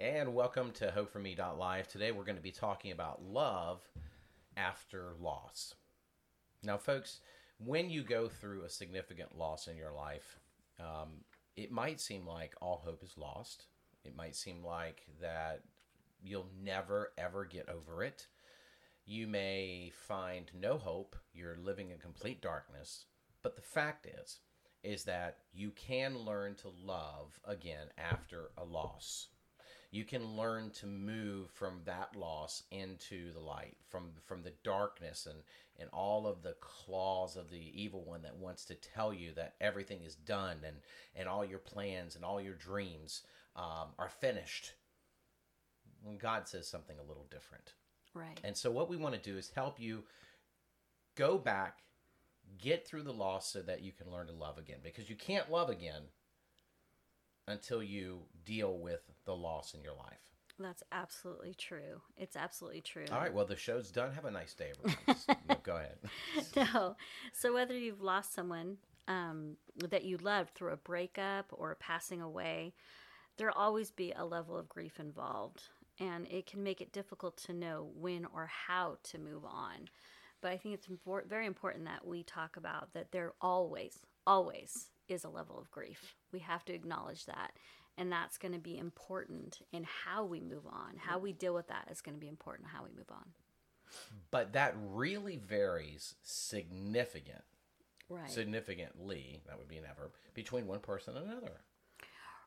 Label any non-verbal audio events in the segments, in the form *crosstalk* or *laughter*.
and welcome to HopeForMe.live. Today we're going to be talking about love after loss. Now, folks, when you go through a significant loss in your life, um, it might seem like all hope is lost. It might seem like that you'll never ever get over it. You may find no hope. You're living in complete darkness. But the fact is, is that you can learn to love again after a loss. You can learn to move from that loss into the light, from from the darkness and and all of the claws of the evil one that wants to tell you that everything is done and and all your plans and all your dreams um, are finished. When God says something a little different. Right. And so, what we want to do is help you go back, get through the loss so that you can learn to love again. Because you can't love again until you deal with the loss in your life. That's absolutely true. It's absolutely true. All right. Well, the show's done. Have a nice day, everyone. *laughs* no, go ahead. *laughs* no. So, whether you've lost someone um, that you loved through a breakup or a passing away, there'll always be a level of grief involved. And it can make it difficult to know when or how to move on. But I think it's import- very important that we talk about that there always, always is a level of grief. We have to acknowledge that. And that's going to be important in how we move on. How we deal with that is going to be important how we move on. But that really varies significant, Right. significantly, that would be an adverb, between one person and another.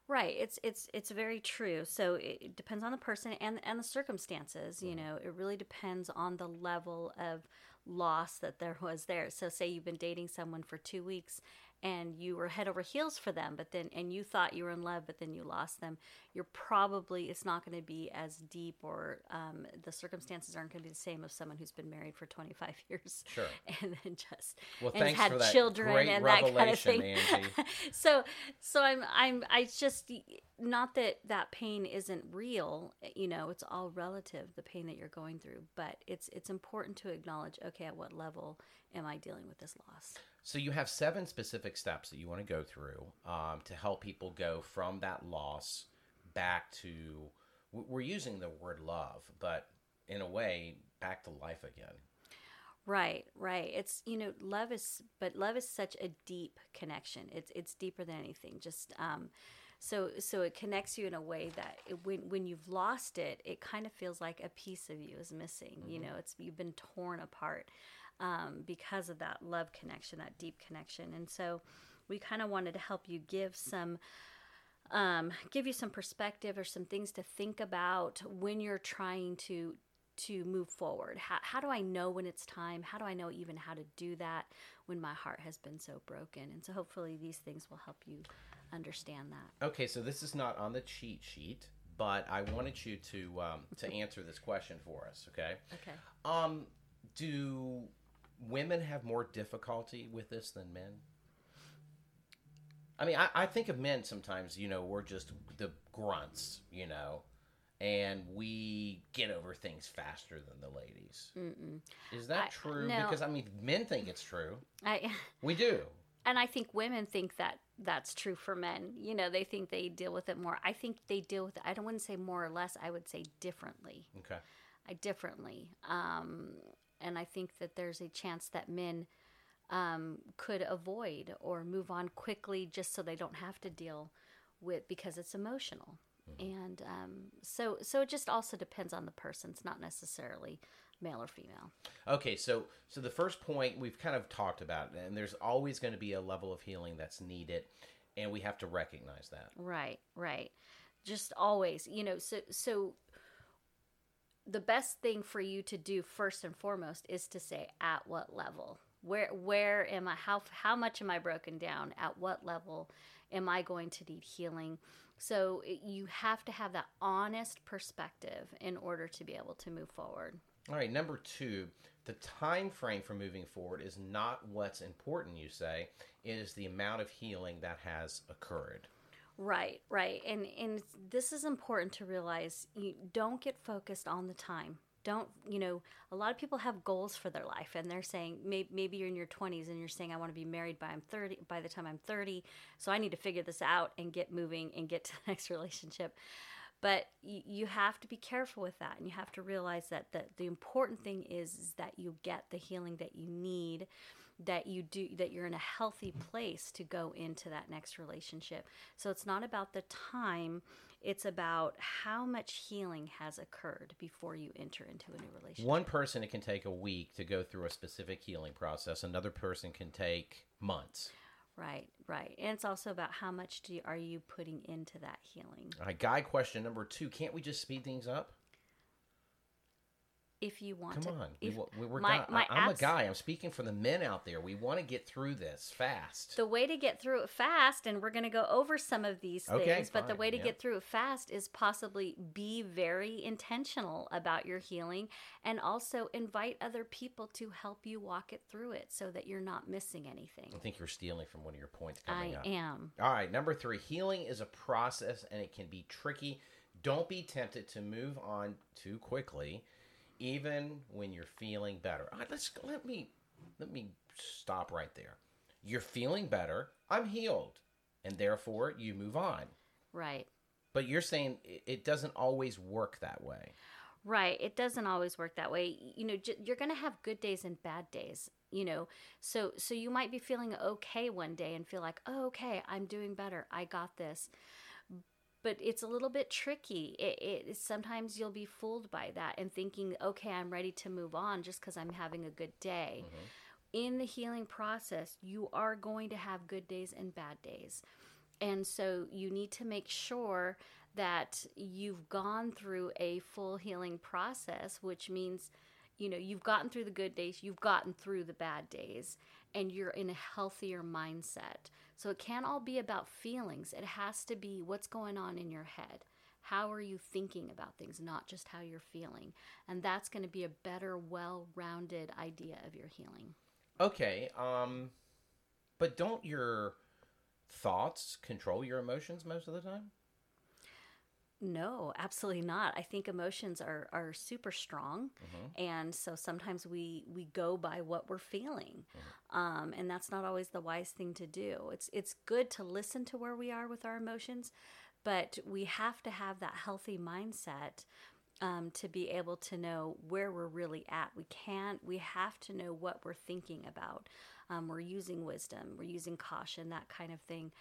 Right. It's it's it's very true. So it depends on the person and and the circumstances. You mm-hmm. know, it really depends on the level of loss that there was there. So say you've been dating someone for two weeks and you were head over heels for them, but then and you thought you were in love, but then you lost them. You're probably it's not going to be as deep, or um, the circumstances aren't going to be the same of someone who's been married for 25 *laughs* years, Sure. *laughs* and then just Well, and thanks had for that children great and that kind of revelation, thing. Angie. *laughs* so so I'm I'm I just not that that pain isn't real, you know, it's all relative the pain that you're going through, but it's it's important to acknowledge okay, at what level am I dealing with this loss? So you have seven specific steps that you want to go through um, to help people go from that loss back to. We're using the word love, but in a way, back to life again. Right, right. It's you know, love is but love is such a deep connection. It's it's deeper than anything. Just um so so it connects you in a way that it, when when you've lost it, it kind of feels like a piece of you is missing. You know, it's you've been torn apart um, because of that love connection, that deep connection. And so we kind of wanted to help you give some um, give you some perspective or some things to think about when you're trying to to move forward. How, how do I know when it's time? How do I know even how to do that when my heart has been so broken? And so hopefully these things will help you understand that. Okay, so this is not on the cheat sheet, but I wanted you to um, to *laughs* answer this question for us. Okay. Okay. Um, do women have more difficulty with this than men? I mean, I, I think of men sometimes, you know, we're just the grunts, you know, and we get over things faster than the ladies. Mm-mm. Is that I- true? no. Because, I mean, men think it's true. I We do. and I think women think that that's true for men. You know, they think they deal with it more. I think they deal with it. I don't want to say more or less. I would say differently. Okay. I differently. Um, and I think that there's a chance that men um, could avoid or move on quickly just so they don't have to deal with because it's emotional. And um, so, so it just also depends on the person. It's not necessarily male or female. Okay, so so the first point we've kind of talked about, and there's always going to be a level of healing that's needed, and we have to recognize that. Right, right. Just always, you know, so so the best thing for you to do first and foremost is to say at what level. Where where am I how how much am I broken down? At what level am I going to need healing? So it- you have to have that honest perspective in order to be able to move forward. All right, number two, the time frame for moving forward is not what's important. You say it is the amount of healing that has occurred. Right, right. And and this is important to realize. You don't get focused on the time. Don't, you know, a lot of people have goals for their life and they're saying maybe, maybe you're in your 20s and you're saying I want to be married by I'm 30 by the time I'm 30, so I need to figure this out and get moving and get *laughs* to the next relationship. but you, you have to be careful with that and you have to realize that the, the important thing is, is that you get the healing that you need that you do that you're in a healthy place to go into that next relationship so it's not about the time it's about how much healing has occurred before you enter into a new relationship One person, it can take a week to go through a specific healing process. Another person can take months. right right and it's also about how much do you, are you putting into that healing All right, guy question number two. Can't we just speed things up? If you want Come to on. If, we, we're my- my I, am a guy. I'm speaking for the men out there. We want to get through this fast. the way to get through it fast and we're going to go over some of these things Okay, but the way to get through it fast is possibly be very intentional about your healing and also invite other people to help you walk it through it so that you're not missing anything I think you're stealing from one of your points i coming up. am All right, number three. Healing is a process and it can be tricky. Don't be tempted to move on too quickly, even when you're feeling better. Right, let's let me let me stop right there. You're feeling better. I'm healed, and therefore you move on. right But you're saying it- it doesn't always work that way. Right. It doesn't always work that way. You know, j- you're going to have good days and bad days, you know. So so you might be feeling okay one day and feel like, "Oh, okay, I'm doing better. I got this." But it's a little bit tricky. It, it sometimes you'll be fooled by that and thinking, "Okay, I'm ready to move on just cuz I'm having a good day." Mm-hmm. In the healing process, you are going to have good days and bad days. And so you need to make sure that you've gone through a full healing process, which means, you know, you've gotten through the good days, you've gotten through the bad days, and you're in a healthier mindset. So it can't all be about feelings. It has to be what's going on in your head. How are you thinking about things, not just how you're feeling? And that's going to be a better, well rounded idea of your healing. Okay, um but don't your thoughts control your emotions most of the time? No, absolutely not. I think emotions are, are super strong, Mm-hmm. and so sometimes we we go by what we're feeling, um, and that's not always the wise thing to do. It's it's good to listen to where we are with our emotions, but we have to have that healthy mindset um, to be able to know where we're really at. We can't. We have to know what we're thinking about. Um, we're using wisdom. We're using caution. That kind of thing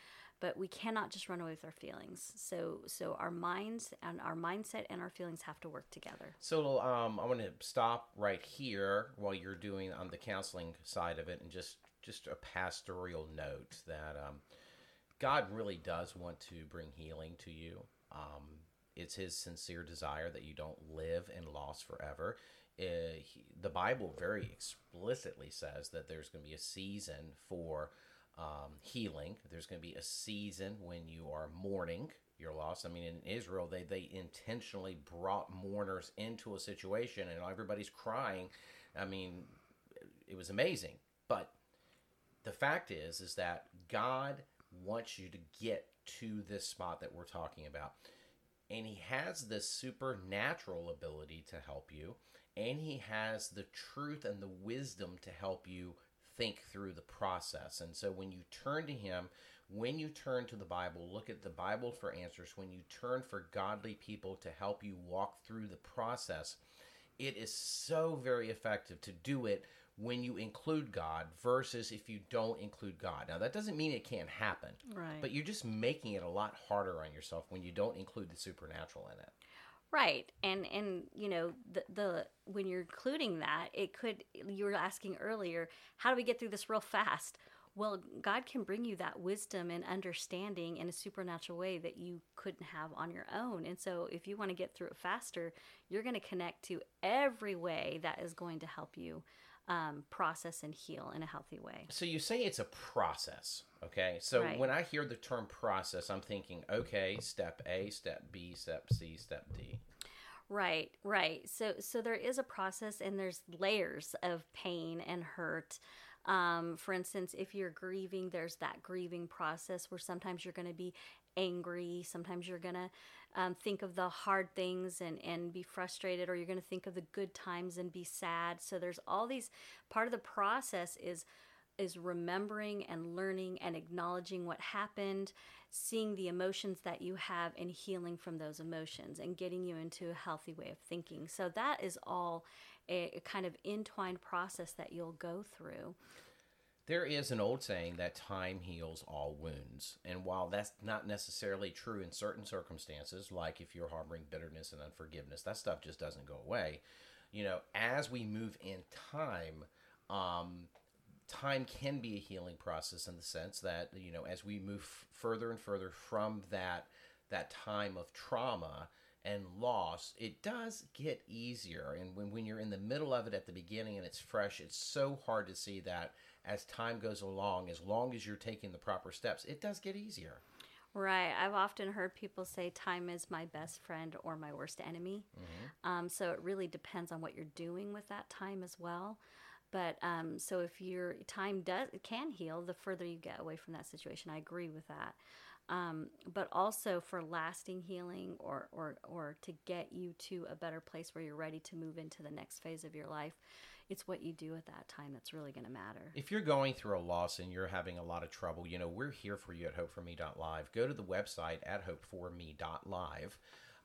but we cannot just run away with our feelings. So so our minds and our mindset and our feelings have to work together. So um, I want to stop right here while you're doing on the counseling side of it, and just just a pastoral note that um, God really does want to bring healing to you. Um, it's His sincere desire that you don't live in loss forever. Uh, he, the Bible very explicitly says that there's going to be a season for um, healing. There's going to be a season when you are mourning your loss. I mean, in Israel, they, they intentionally brought mourners into a situation and everybody's crying. I mean, it was amazing. But the fact is, is that God wants you to get to this spot that we're talking about. And he has this supernatural ability to help you. And he has the truth and the wisdom to help you think through the process. And so when you turn to Him, when you turn to the Bible, look at the Bible for answers, when you turn for godly people to help you walk through the process, it is so very effective to do it when you include God versus if you don't include God. Now, that doesn't mean it can't happen, Right. but you're just making it a lot harder on yourself when you don't include the supernatural in it. Right. And and you know, the the when you're including that, it could you were asking earlier, how do we get through this real fast? Well, God can bring you that wisdom and understanding in a supernatural way that you couldn't have on your own. And so, if you want to get through it faster, you're going to connect to every way that is going to help you um, process and heal in a healthy way. So you say it's a process, okay? So Right. when I hear the term process, I'm thinking, okay, step A, step B, step C, step D. Right, right. So so there is a process and there's layers of pain and hurt. Um, for instance, if you're grieving, there's that grieving process where sometimes you're going to be angry, sometimes you're going to um, think of the hard things and, and be frustrated, or you're going to think of the good times and be sad. So there's all these, part of the process is is remembering and learning and acknowledging what happened, seeing the emotions that you have and healing from those emotions and getting you into a healthy way of thinking. So that is all a, a kind of entwined process that you'll go through. There is an old saying that time heals all wounds. And while that's not necessarily true in certain circumstances, like if you're harboring bitterness and unforgiveness, that stuff just doesn't go away. You know, as we move in time, um, time can be a healing process in the sense that, you know, as we move further and further from that that time of trauma, and loss, it does get easier. And when, when you're in the middle of it at the beginning and it's fresh, it's so hard to see that as time goes along, as long as you're taking the proper steps, it does get easier. Right. I've often heard people say time is my best friend or my worst enemy. Mm-hmm. Um, so it really depends on what you're doing with that time as well. But um, so if your time does can heal, the further you get away from that situation, I agree with that um, but also for lasting healing or, or, or to get you to a better place where you're ready to move into the next phase of your life. It's what you do at that time that's really going to matter. If you're going through a loss and you're having a lot of trouble, you know, we're here for you at hopeforme.live. Go to the website at hopeforme.live.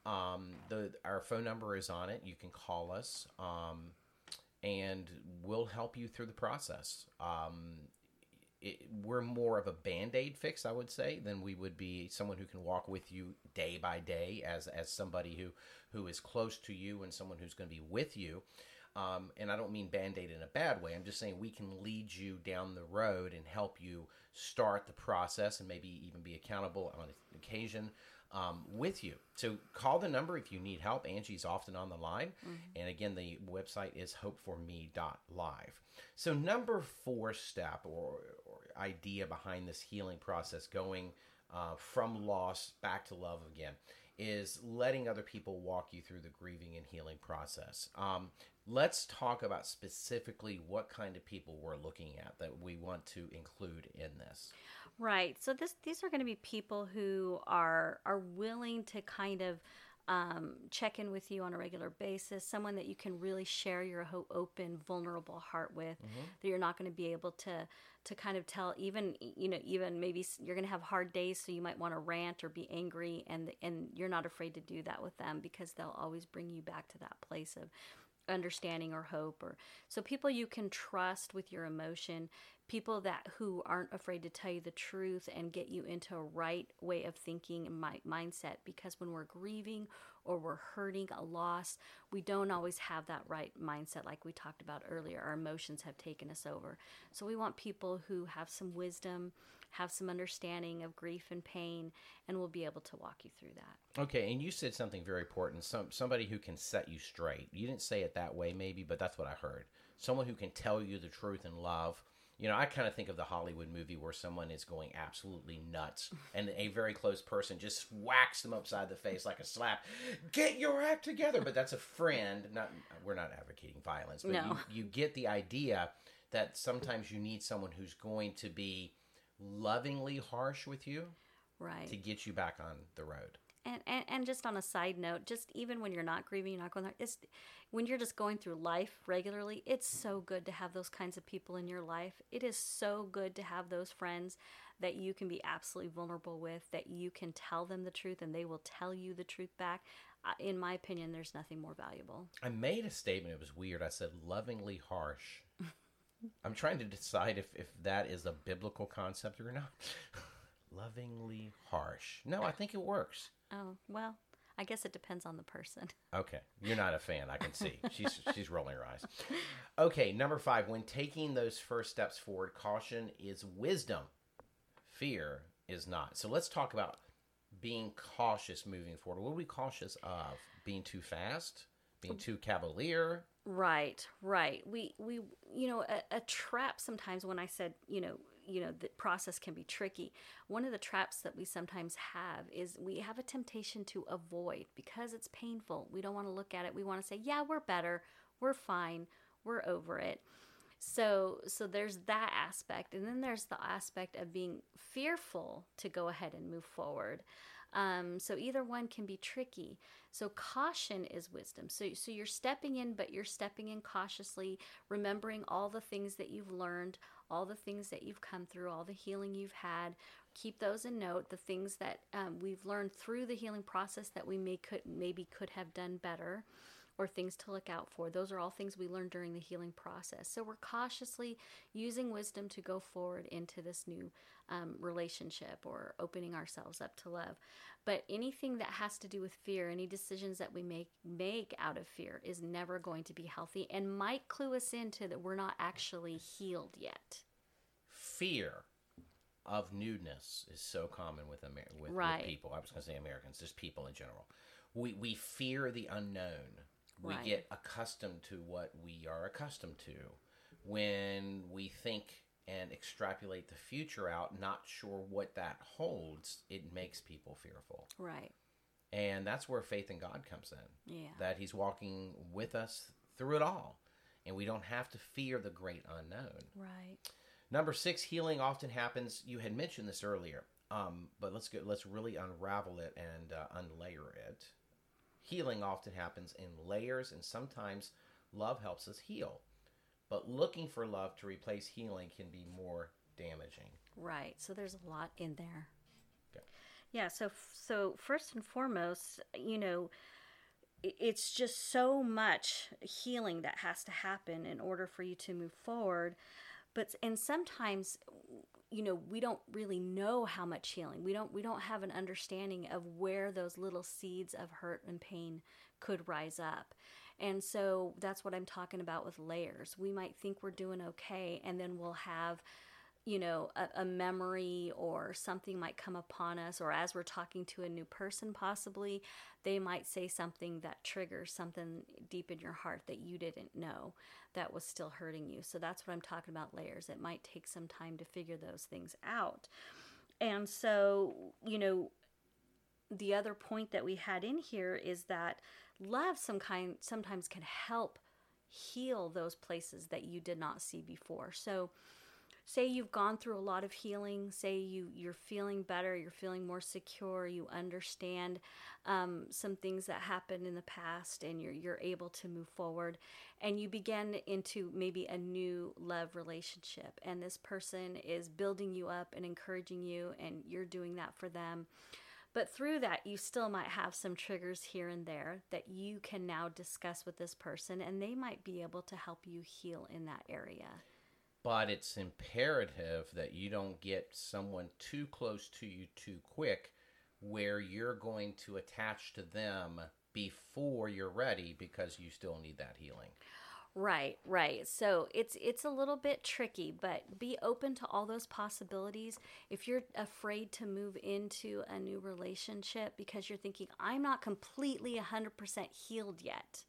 Um, the, our phone number is on it. You can call us. Um, and we'll help you through the process. Um, it, we're more of a band-aid fix i would say than we would be someone who can walk with you day by day as as somebody who who is close to you and someone who's going to be with you um, and i don't mean band-aid in a bad way i'm just saying we can lead you down the road and help you start the process and maybe even be accountable on occasion um, with you. So call the number if you need help. Angie's often on the line. Mm-hmm. And again, the website is hopeforme.live. So, number four step or, idea behind this healing process, going uh, from loss back to love again, is letting other people walk you through the grieving and healing process. Um, let's talk about specifically what kind of people we're looking at that we want to include in this. Right. So this these are going to be people who are are willing to kind of um, check in with you on a regular basis, someone that you can really share your open, vulnerable heart with, mm-hmm. that you're not going to be able to to kind of tell even you know even maybe you're going to have hard days, so you might want to rant or be angry, and and you're not afraid to do that with them because they'll always bring you back to that place of understanding or hope or so people you can trust with your emotion people that who aren't afraid to tell you the truth and get you into a right way of thinking and my, mindset because when we're grieving or we're hurting a loss we don't always have that right mindset like we talked about earlier. Our emotions have taken us over. So we want people who have some wisdom have some understanding of grief and pain and we'll be able to walk you through that okay and you said something very important some somebody who can set you straight you didn't say it that way maybe but that's what i heard someone who can tell you the truth in love you know, I kind of think of the Hollywood movie where someone is going absolutely nuts *laughs* and a very close person just whacks them upside the face like a slap. Get your act together. But that's a friend. Not we're not advocating violence, but no. you, you get the idea that sometimes you need someone who's going to be lovingly harsh with you, right, to get you back on the road. And, and, and just on a side note, just even when you're not grieving, you're not going there. It's when you're just going through life regularly. It's so good to have those kinds of people in your life. It is so good to have those friends that you can be absolutely vulnerable with, that you can tell them the truth, and they will tell you the truth back. In my opinion, there's nothing more valuable. I made a statement. It was weird. I said lovingly harsh. I'm trying to decide if, if that is a biblical concept or not. *laughs* lovingly harsh. No, I think it works. Oh, well, I guess it depends on the person. *laughs* Okay. You're not a fan, I can see. She's she's rolling her eyes. Okay, number 5, when taking those first steps forward, caution is wisdom. Fear is not. So let's talk about being cautious moving forward. What are we cautious of? Being too fast? Being too cavalier? Right, right. We we you know, a, a trap sometimes when I said, you know, you know the process can be tricky. One of the traps that we sometimes have is we have a temptation to avoid because it's painful. We don't want to look at it. We want to say yeah we're better. We're fine. We're over it. So so there's that aspect and then there's the aspect of being fearful to go ahead and move forward um, so either one can be tricky. So caution is wisdom. So so you're stepping in, but you're stepping in cautiously, remembering all the things that you've learned, all the things that you've come through, all the healing you've had. Keep those in note. The things that um, we've learned through the healing process that we may could maybe could have done better or things to look out for. Those are all things we learned during the healing process. So we're cautiously using wisdom to go forward into this new um, relationship or opening ourselves up to love. But anything that has to do with fear, any decisions that we make make out of fear, is never going to be healthy and might clue us into that we're not actually healed yet. Fear of newness is so common with Amer- with, Right. with people. I was going to say Americans, just people in general. We we fear the unknown. We Right. get accustomed to what we are accustomed to. When we think and extrapolate the future out, not sure what that holds, it makes people fearful. Right. And that's where faith in God comes in. Yeah. That He's walking with us through it all. And we don't have to fear the great unknown. Right. Number six, healing often happens. You had mentioned this earlier, um, but let's go. Let's really unravel it and uh, unlayer it. Healing often happens in layers, and sometimes love helps us heal. But looking for love to replace healing can be more damaging. Right. So there's a lot in there. Okay. Yeah. So so first and foremost, you know, it's just so much healing that has to happen in order for you to move forward. But and sometimes, you know, we don't really know how much healing. We don't we don't have an understanding of where those little seeds of hurt and pain could rise up. And so that's what I'm talking about with layers. We might think we're doing okay, and then we'll have you know, a, a memory or something might come upon us, or as we're talking to a new person, possibly, they might say something that triggers something deep in your heart that you didn't know that was still hurting you. So that's what I'm talking about layers. It might take some time to figure those things out. And so, you know, the other point that we had in here is that love some kind sometimes can help heal those places that you did not see before. So say you've gone through a lot of healing say you you're feeling better you're feeling more secure you understand um, some things that happened in the past and you're you're able to move forward and you begin into maybe a new love relationship and this person is building you up and encouraging you and you're doing that for them but through that, you still might have some triggers here and there that you can now discuss with this person, and they might be able to help you heal in that area. But it's imperative that you don't get someone too close to you too quick where you're going to attach to them before you're ready because you still need that healing. Right, right. So it's it's a little bit tricky, but be open to all those possibilities. If you're afraid to move into a new relationship because you're thinking I'm not completely 100% healed yet.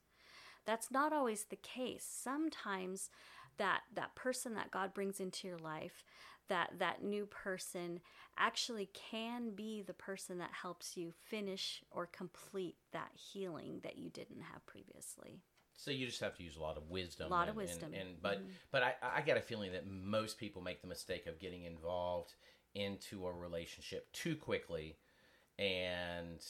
That's not always the case. Sometimes that that person that God brings into your life, that that new person actually can be the person that helps you finish or complete that healing that you didn't have previously. So you just have to use a lot of wisdom. A lot of and- and- wisdom. Mm-hmm. And, but but I, I get a feeling that most people make the mistake of getting involved into a relationship too quickly, and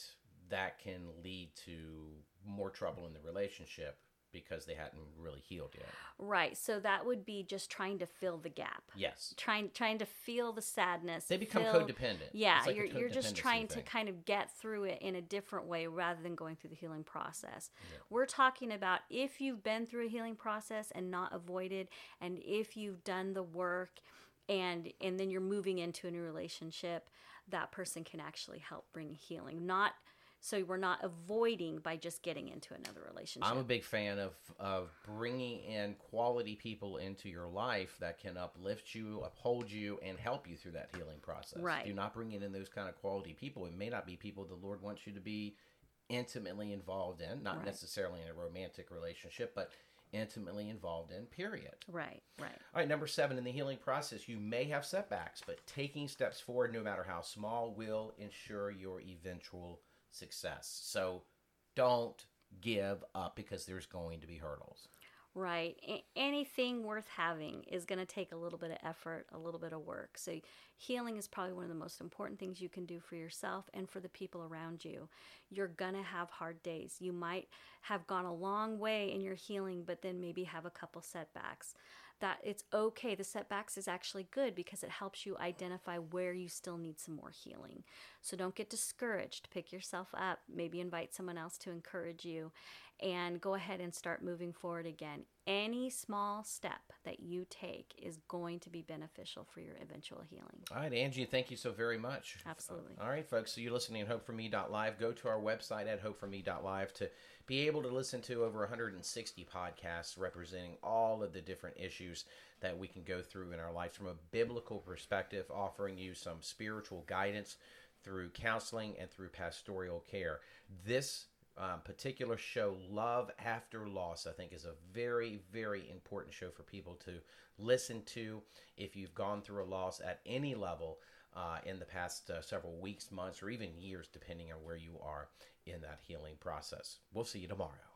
that can lead to more trouble in the relationship because they hadn't really healed yet. Right. So that would be just trying to fill the gap. Yes, Trying trying to feel the sadness. they become feel- codependent. Yeah, like you're you're just trying to kind of get through it in a different way rather than going through the healing process. We're talking about if you've been through a healing process and not avoided and if you've done the work and and then you're moving into a new relationship, that person can actually help bring healing. Not so we're not avoiding by just getting into another relationship. I'm a big fan of of bringing in quality people into your life that can uplift you, uphold you, and help you through that healing process. Right. If you're not bringing in those kind of quality people, it may not be people the Lord wants you to be intimately involved in, not Right. necessarily in a romantic relationship, but intimately involved in. Period. right, right. All right, number seven, in the healing process, you may have setbacks, but taking steps forward, no matter how small, will ensure your eventual success. So don't give up because there's going to be hurdles. Right. A- anything worth having is going to take a little bit of effort, a little bit of work. So, healing is probably one of the most important things you can do for yourself and for the people around you. You're going to have hard days. You might have gone a long way in your healing, but then maybe have a couple setbacks. that it's okay. The setbacks is actually good because it helps you identify where you still need some more healing. So don't get discouraged. Pick yourself up. Maybe invite someone else to encourage you and go ahead and start moving forward again. Any small step that you take is going to be beneficial for your eventual healing. All right, Angie, thank you so very much. Absolutely. All right, folks. So you're listening at hopeforme.live. Go to our website at hopeforme.live to be able to listen to over 160 podcasts representing all of the different issues that we can go through in our lives from a biblical perspective, offering you some spiritual guidance through counseling and through pastoral care. This um, particular show, Love After Loss, I think is a very, very important show for people to listen to if you've gone through a loss at any level uh, in the past uh, several weeks, months, or even years, depending on where you are in that healing process. We'll see you tomorrow.